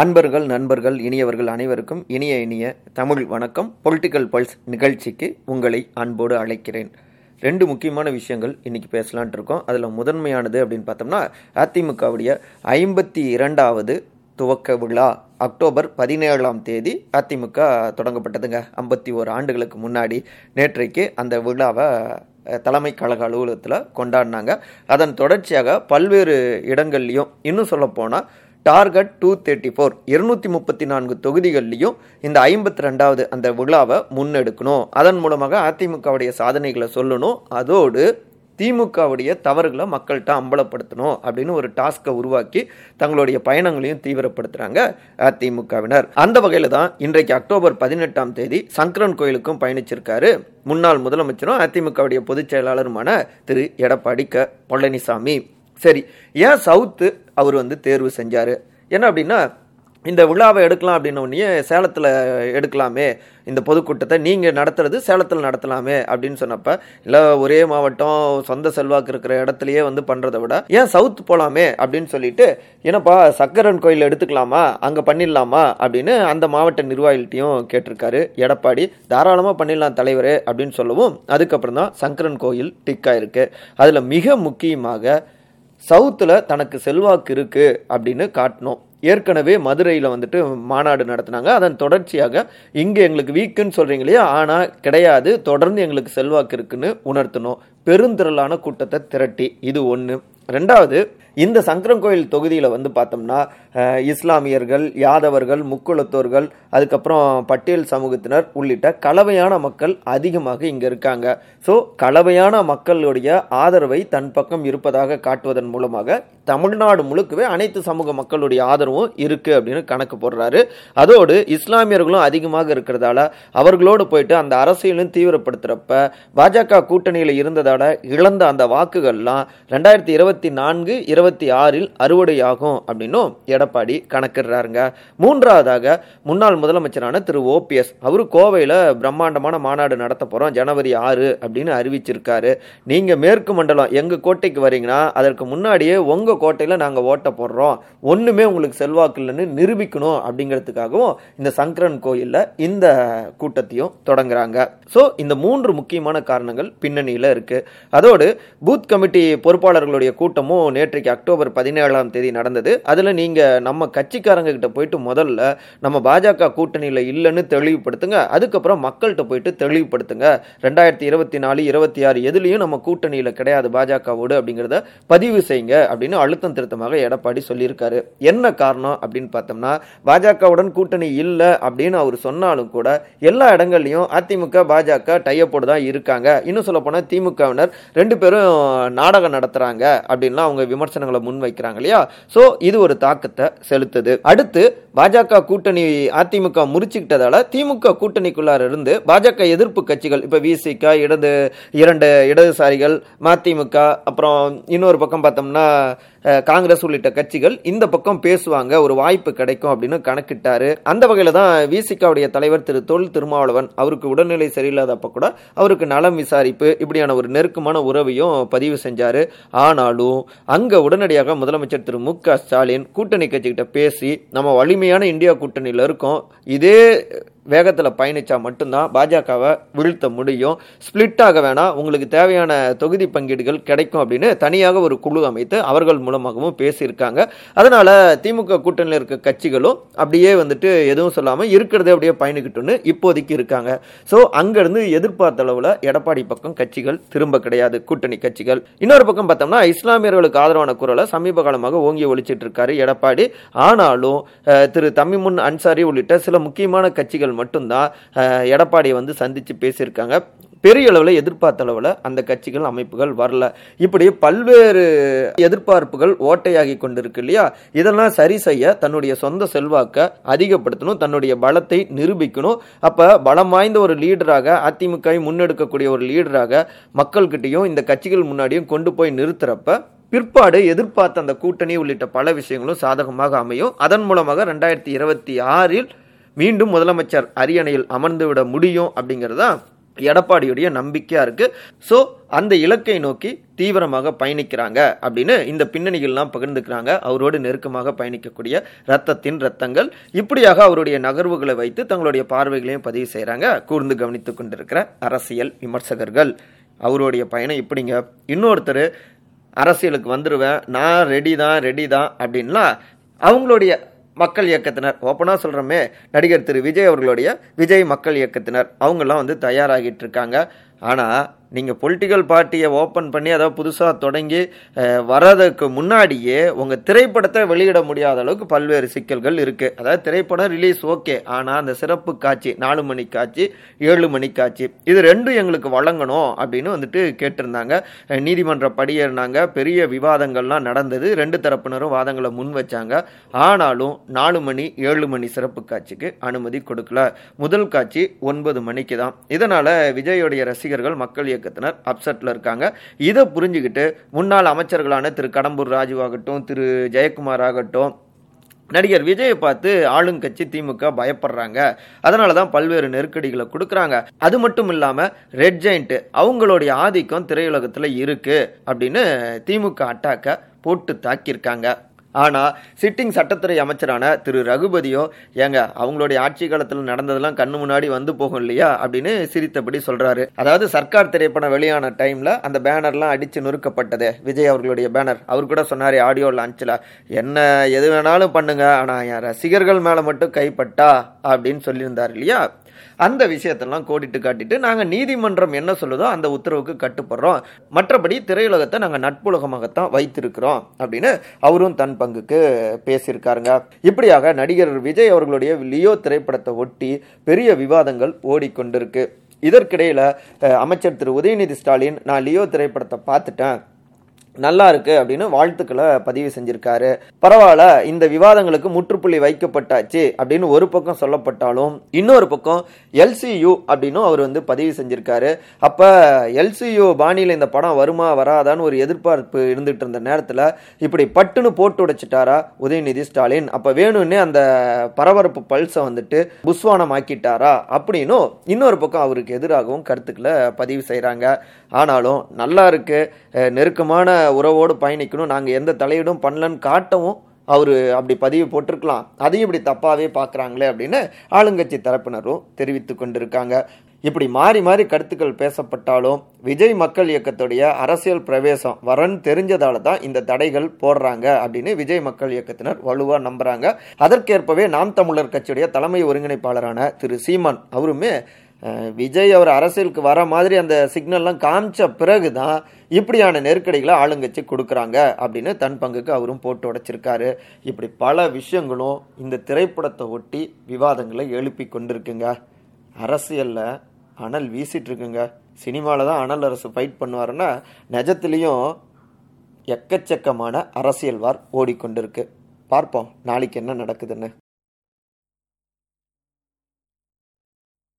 அன்பர்கள் நண்பர்கள் இனியவர்கள் அனைவருக்கும் இனிய இனிய தமிழ் வணக்கம். பொலிட்டிக்கல் பல்ஸ் நிகழ்ச்சிக்கு உங்களை அன்போடு அழைக்கிறேன். ரெண்டு முக்கியமான விஷயங்கள் இன்னைக்கு பேசலான்ட்டு இருக்கோம். அதில் முதன்மையானது அப்படின்னு பார்த்தோம்னா அதிமுகவுடைய ஐம்பத்தி இரண்டாவது துவக்க விழா அக்டோபர் பதினேழாம் தேதி அதிமுக தொடங்கப்பட்டதுங்க. ஐம்பத்தி ஓரு ஆண்டுகளுக்கு முன்னாடி நேற்றைக்கு அந்த விழாவை தலைமை கழக அலுவலகத்தில் கொண்டாடினாங்க. அதன் தொடர்ச்சியாக பல்வேறு இடங்கள்லையும் இன்னும் சொல்லப்போனால் டார்கெட் டூ தேர்ட்டி ஃபோர். இருநூற்றி முப்பத்தி நான்கு தொகுதிகள்லையும் இந்த ஐம்பத்தி ரெண்டாவது அந்த விழாவை முன்னெடுக்கணும். அதன் மூலமாக அதிமுகவுடைய சாதனைகளை சொல்லணும். அதோடு திமுகவுடைய தவறுகளை மக்கள்கிட்ட அம்பலப்படுத்தணும் அப்படின்னு ஒரு டாஸ்கை உருவாக்கி தங்களுடைய பயணங்களையும் தீவிரப்படுத்துகிறாங்க அதிமுகவினர். அந்த வகையில் தான் இன்றைக்கு அக்டோபர் பதினெட்டாம் தேதி சங்கரன் கோயிலுக்கும் பயணிச்சிருக்காரு. முன்னாள் முதலமைச்சரும் அதிமுகவுடைய பொதுச் செயலாளருமான திரு எடப்பாடி க. பழனிசாமி. சரி ஏன் சவுத்து அவர் வந்து தேர்வு செஞ்சார்? என்ன அப்படின்னா இந்த விழாவை எடுக்கலாம் அப்படின்னோடனே சேலத்தில் எடுக்கலாமே இந்த பொதுக்கூட்டத்தை நீங்கள் நடத்துறது சேலத்தில் நடத்தலாமே அப்படின்னு சொன்னப்ப இல்லை ஒரே மாவட்டம் சொந்த செல்வாக்கு இருக்கிற இடத்துலையே வந்து பண்ணுறதை விட ஏன் சவுத் போகலாமே அப்படின்னு சொல்லிட்டு ஏன்னாப்பா சக்கரன் கோயில் எடுத்துக்கலாமா? அங்கே பண்ணிடலாமா? அப்படின்னு அந்த மாவட்ட நிர்வாகிகள்ட்டையும் கேட்டிருக்காரு. எடப்பாடி தாராளமாக பண்ணிடலாம் தலைவரே அப்படின்னு சொல்லவும் அதுக்கப்புறம் தான் சங்கரன் கோயில் டிக் ஆயிருக்கு. அதில் மிக முக்கியமாக சவுத்தில் தனக்கு செல்வாக்கு இருக்குது அப்படின்னு காட்டணும். ஏற்கனவே மதுரையில் வந்துட்டு மாநாடு நடத்தினாங்க. அதன் தொடர்ச்சியாக இங்கே எங்களுக்கு வீக்குன்னு சொல்கிறீங்க இல்லையா? ஆனால் கிடையாது. தொடர்ந்து எங்களுக்கு செல்வாக்கு இருக்குன்னு உணர்த்தணும். பெருந்திரளான கூட்டத்தை திரட்டி. இது ஒன்று ரெண்டாவது இந்த சங்கரன்கோயில் தொகுதியில் வந்து பார்த்தோம்னா இஸ்லாமியர்கள் யாதவர்கள் முக்குளத்தோர்கள் அதுக்கப்புறம் பட்டியல் சமூகத்தினர் உள்ளிட்ட கலவையான மக்கள் அதிகமாக இங்கே இருக்காங்க. ஸோ கலவையான மக்களுடைய ஆதரவை தன் பக்கம் இருப்பதாக காட்டுவதன் மூலமாக தமிழ்நாடு முழுக்கவே அனைத்து சமூக மக்களுடைய ஆதரவும் இருக்குது அப்படின்னு கணக்கு போடுறாரு. அதோடு இஸ்லாமியர்களும் அதிகமாக இருக்கிறதால அவர்களோடு போயிட்டு அந்த அரசியலும் தீவிரப்படுத்துகிறப்ப பாஜக கூட்டணியில் இருந்ததால இழந்த அந்த வாக்குகள்லாம் ரெண்டாயிரத்தி இருபத்தி நான்கு இருபத்தி ஆறில் அறுவடையாகும் அப்படின்னும் எடப்பாடி கணக்கிடுறாருங்க. மூன்றாவதாக முன்னாள் முதலமைச்சரான திரு ஓபிஎஸ் அவரு கோவையில் பிரம்மாண்டமான மாநாடு நடத்த போகிறோம் ஜனவரி ஆறு அப்படின்னு அறிவிச்சிருக்காரு. நீங்க மேற்கு மண்டலம் எங்க கோட்டைக்கு வரீங்கன்னா அதற்கு முன்னாடியே உங்க கோட்டையில் நாங்கள் ஓட்ட போடுறோம். ஒன்றுமே உங்களுக்கு செல்வாக்கு இல்லைன்னு நிரூபிக்கணும் அப்படிங்கிறதுக்காகவும் இந்த சங்கரன் கோயிலில் இந்த கூட்டத்தையும் தொடங்குறாங்க. ஸோ இந்த மூன்று முக்கியமான காரணங்கள் பின்னணியில இருக்கு. அதோடு பூத் கமிட்டி பொறுப்பாளர்களுடைய கூட்டமும் நேற்றைக்கு அக்டோபர் பதினேழாம் தேதி நடந்தது. அதில் நீங்கள் நம்ம கட்சிக்காரங்க கிட்ட போயிட்டு முதல்ல நம்ம பாஜக கூட்டணியில் இல்லைன்னு தெளிவுபடுத்துங்க. அதுக்கப்புறம் மக்கள்கிட்ட போயிட்டு தெளிவுபடுத்துங்க. ரெண்டாயிரத்தி இருபத்தி நாலு இருபத்தி ஆறு எதுலேயும் நம்ம கூட்டணியில் கிடையாது பாஜகவோடு அப்படிங்கிறத பதிவு செய்யுங்க அப்படின்னு அழுத்தம் திருத்தமாக எடப்பாடி சொல்லியிருக்காரு. என்ன காரணம் அப்படின்னு பார்த்தோம்னா பாஜகவுடன் கூட்டணி இல்லை அப்படின்னு அவர் சொன்னாலும் கூட எல்லா இடங்கள்லையும் அதிமுக பாஜக டையப்போடு தான் இருக்காங்க. இன்னும் சொல்ல போனால் திமுகவினர் ரெண்டு பேரும் நாடகம் நடத்துகிறாங்க அப்படின்லாம் அவங்க விமர்சனம் விமர்சனங்களை முன்வைக்கிறாங்க இல்லையா? ஸோ இது ஒரு தாக்கத்தை செலுத்துது. அடுத்து பாஜக கூட்டணி அதிமுக முறிச்சுக்கிட்டதால திமுக கூட்டணிக்குள்ளார இருந்து பாஜக எதிர்ப்பு கட்சிகள் இப்போ விசிக இடது இரண்டு இடதுசாரிகள் மதிமுக அப்புறம் இன்னொரு பக்கம் பார்த்தோம்னா காங்கிரஸ் உள்ளிட்ட கட்சிகள் இந்த பக்கம் பேசுவாங்க ஒரு வாய்ப்பு கிடைக்கும் அப்படின்னு கணக்கிட்டாரு. அந்த வகையில தான் விசிகாவுடைய தலைவர் திரு தொல் திருமாவளவன் அவருக்கு உடல்நிலை சரியில்லாதப்ப கூட அவருக்கு நலம் விசாரிப்பு இப்படியான ஒரு நெருக்கமான உறவையும் பதிவு செஞ்சாரு. ஆனாலும் அங்க உடனடியாக முதலமைச்சர் திரு மு க ஸ்டாலின் கூட்டணி கட்சிக்கிட்ட பேசி நம்ம வலிமையான இந்தியா கூட்டணியில் இருக்கோம். இதே வேகத்தில் பயணித்தா மட்டும்தான் பாஜகவை வீழ்த்த முடியும். ஸ்பிளிட் ஆக வேணாம். உங்களுக்கு தேவையான தொகுதி பங்கீடுகள் கிடைக்கும் அப்படின்னு தனியாக ஒரு குழு அமைத்து அவர்கள் மூலமாகவும் பேசியிருக்காங்க. அதனால் திமுக கூட்டணியில் இருக்க கட்சிகளும் அப்படியே வந்துட்டு எதுவும் சொல்லாமல் இருக்கிறதே அப்படியே பயணிக்கிட்டுன்னு இப்போதைக்கு இருக்காங்க. ஸோ அங்கேருந்து எதிர்பார்த்த அளவில் எடப்பாடி பக்கம் கட்சிகள் திரும்ப கிடையாது. கூட்டணி கட்சிகள். இன்னொரு பக்கம் பார்த்தோம்னா இஸ்லாமியர்களுக்கு ஆதரவான குரலை சமீப காலமாக ஓங்கி ஒழிச்சிட்டு இருக்காரு எடப்பாடி. ஆனாலும் திரு தமிமுன் அன்சாரி உள்ளிட்ட சில முக்கியமான கட்சிகள் மட்டும்தான் எடப்பாடியை வந்து சந்தித்து பேசியிருக்காங்க. பெரிய அளவில் எதிர்பார்த்த அளவில் அந்த கட்சிகள் அமைப்புகள் வரல. இப்படி பல்வேறு எதிர்பார்ப்புகள் ஓட்டையாகி கொண்டிருக்கு இல்லையா? இதெல்லாம் சரி செய்ய தன்னுடைய சொந்த செல்வாக்கை அதிகப்படுத்தணும் தன்னுடைய பலத்தை நிரூபிக்கணும். அப்போ பலம் வாய்ந்த ஒரு லீடராக அதிமுக முன்னெடுக்கக்கூடிய ஒரு லீடராக மக்கள்கிட்டையும் இந்த கட்சிகள் முன்னாடியும் கொண்டு போய் நிறுத்துறப்ப பிற்பாடு எதிர்பார்த்த அந்த கூட்டணி உள்ளிட்ட பல விஷயங்களும் சாதகமாக அமையும். அதன் மூலமாக ரெண்டாயிரத்தி இருபத்தி ஆறில் மீண்டும் முதலமைச்சர் அரியணையில் அமர்ந்து விட முடியும் அப்படிங்கிறதா எடப்பாடியுடைய நம்பிக்கையா இருக்கு. ஸோ அந்த இலக்கை நோக்கி தீவிரமாக பயணிக்கிறாங்க அப்படின்னு இந்த பின்னணிகள்லாம் பகிர்ந்துக்கிறாங்க. அவரோடு நெருக்கமாக பயணிக்கக்கூடிய ரத்தத்தின் ரத்தங்கள் இப்படியாக அவருடைய நகர்வுகளை வைத்து தங்களுடைய பார்வைகளையும் பதிவு செய்கிறாங்க கூர்ந்து கவனித்துக் கொண்டிருக்கிற அரசியல் விமர்சகர்கள். அவருடைய பயணம் இப்படிங்க இன்னொருத்தர் அரசியலுக்கு வந்துடுவேன் நான் ரெடி தான் ரெடி தான் அப்படின்லாம் அவங்களுடைய மக்கள் இயக்கத்தினர். ஓப்பனாக சொல்கிறோமே நடிகர் திரு விஜய் அவர்களுடைய விஜய் மக்கள் இயக்கத்தினர். அவங்கெல்லாம் வந்து தயாராகிட்டு இருக்காங்க. ஆனால் நீங்கள் பொலிட்டிக்கல் பார்ட்டியை ஓப்பன் பண்ணி அதாவது புதுசாக தொடங்கி வர்றதுக்கு முன்னாடியே உங்கள் திரைப்படத்தை வெளியிட முடியாத அளவுக்கு பல்வேறு சிக்கல்கள் இருக்குது அதாவது திரைப்படம் ரிலீஸ் ஓகே ஆனால் அந்த சிறப்பு காட்சி நாலு மணி காட்சி ஏழு மணி காட்சி இது ரெண்டும் எங்களுக்கு வழங்கணும் அப்படின்னு வந்துட்டு கேட்டிருந்தாங்க. நீதிமன்ற படியேறினாங்க பெரிய விவாதங்கள்லாம் நடந்தது. ரெண்டு தரப்பினரும் வாதங்களை முன் வச்சாங்க. ஆனாலும் நாலு மணி ஏழு மணி சிறப்பு காட்சிக்கு அனுமதி கொடுக்கல. முதல் காட்சி ஒன்பது மணிக்கு தான். இதனால் விஜயோடைய ரசிகர்கள் மக்கள் இயக்கத்தினர் அப்செட்ல இருக்காங்க. இதை புரிஞ்சுக்கிட்டு முன்னாள் அமைச்சர்களான திரு கடம்பூர் ராஜுவாகட்டும் திரு ஜெயக்குமார் ஆகட்டும் நடிகர் விஜயை பார்த்து ஆளுங்கட்சி திமுக பயப்படுறாங்க. அதனால தான் பல்வேறு நெருக்கடிகளை கொடுக்குறாங்க. அது மட்டும் இல்லாமல் ரெட் ஜெயிண்ட்டு அவங்களுடைய ஆதிக்கம் திரையுலகத்தில் இருக்கு அப்படின்னு திமுக அட்டாக்கை போட்டு தாக்கியிருக்காங்க. ஆனால் சிட்டிங் சட்டத்துறை அமைச்சரான திரு ரகுபதியும் ஏங்க அவங்களுடைய ஆட்சி காலத்தில் நடந்ததெல்லாம் கண்ணு முன்னாடி வந்து போகும் இல்லையா? அப்படின்னு சிரித்தபடி சொல்கிறாரு அதாவது சர்க்கார் திரைப்படம் வெளியான டைமில் அந்த பேனர்லாம் அடித்து நொறுக்கப்பட்டது. விஜய் அவர்களுடைய பேனர். அவர் கூட சொன்னார் ஆடியோ லான்ச்சில் என்ன எது வேணாலும் பண்ணுங்க. ஆனால் என் ரசிகர்கள் மேலே மட்டும் கைப்பட்டா? அப்படின்னு சொல்லியிருந்தார் இல்லையா? அந்த விஷயத்தெல்லாம் கோடிட்டு காட்டிட்டு நாங்கள் நீதிமன்றம் என்ன சொல்லுதோ அந்த உத்தரவுக்கு கட்டுப்படுறோம். மற்றபடி திரையுலகத்தை நாங்கள் நட்புலகமாகத்தான் வைத்திருக்கிறோம் அப்படின்னு அவரும் தன் பங்குக்கு பேசியிருக்காருங்க. இப்படியாக நடிகர் விஜய் அவர்களுடைய லியோ திரைப்படத்தை ஒட்டி பெரிய விவாதங்கள் ஓடிக்கொண்டிருக்கு. இதற்கிடையில் அமைச்சர் திரு உதயநிதி ஸ்டாலின் நான் லியோ திரைப்படத்தை பார்த்துட்டேன். நல்லா இருக்கு அப்படின்னு வாழ்த்துக்களை பதிவு செஞ்சிருக்காரு. பரவாயில்ல இந்த விவாதங்களுக்கு முற்றுப்புள்ளி வைக்கப்பட்டாச்சு அப்படின்னு ஒரு பக்கம் சொல்லப்பட்டாலும் இன்னொரு பக்கம் எல்சியு அப்படின்னு அவர் வந்து பதிவு செஞ்சிருக்காரு. அப்ப எல்சியு பாணியில் இந்த படம் வருமா வராதான்னு ஒரு எதிர்பார்ப்பு இருந்துட்டு இருந்த நேரத்தில் இப்படி பட்டுன்னு போட்டு உடைச்சிட்டாரா உதயநிதி ஸ்டாலின். அப்ப வேணும்னே அந்த பரபரப்பு பல்ஸை வந்துட்டு புஸ்வானம் ஆக்கிட்டாரா அப்படின்னும் இன்னொரு பக்கம் அவருக்கு எதிராகவும் கருத்துக்களை பதிவு செய்கிறாங்க ஆனாலும் நல்லா இருக்கு நெருக்கமான உறவோடு பயணிக்கணும். நாங்கள் எந்த தலையீடும் பண்ணலன்னு காட்டவும் அவர் அப்படி பதிவு போட்டிருக்கலாம். அதையும் இப்படி தப்பாகவே பார்க்குறாங்களே அப்படின்னு ஆளுங்கட்சி தரப்பினரும் தெரிவித்து கொண்டிருக்காங்க. இப்படி மாறி மாறி கருத்துக்கள் பேசப்பட்டாலும் விஜய் மக்கள் இயக்கத்துடைய அரசியல் பிரவேசம் வரன்னு தெரிஞ்சதால தான் இந்த தடைகள் போடுறாங்க அப்படின்னு விஜய் மக்கள் இயக்கத்தினர் வலுவாக நம்புகிறாங்க அதற்கேற்பவே நாம் தமிழர் கட்சியுடைய தலைமை ஒருங்கிணைப்பாளரான திரு சீமான் அவருமே விஜய் அவர் அரசியலுக்கு வர மாதிரி அந்த சிக்னல்லாம் காமிச்ச பிறகு தான் இப்படியான நெருக்கடிகளை ஆளுங்கட்சி கொடுக்குறாங்க அப்படின்னு தன் பங்குக்கு அவரும் போட்டு உடைச்சிருக்காரு. இப்படி பல விஷயங்களும் இந்த திரைப்படத்தை ஒட்டி விவாதங்களை எழுப்பி கொண்டிருக்குங்க. அரசியலில் அனல் வீசிட்டு இருக்குங்க. சினிமாவில் தான் அனல் அரசு ஃபைட் பண்ணுவாருன்னா நிஜத்துலேயும் எக்கச்சக்கமான அரசியல் வார் ஓடிக்கொண்டிருக்கு. பார்ப்போம் நாளைக்கு என்ன நடக்குதுன்னு.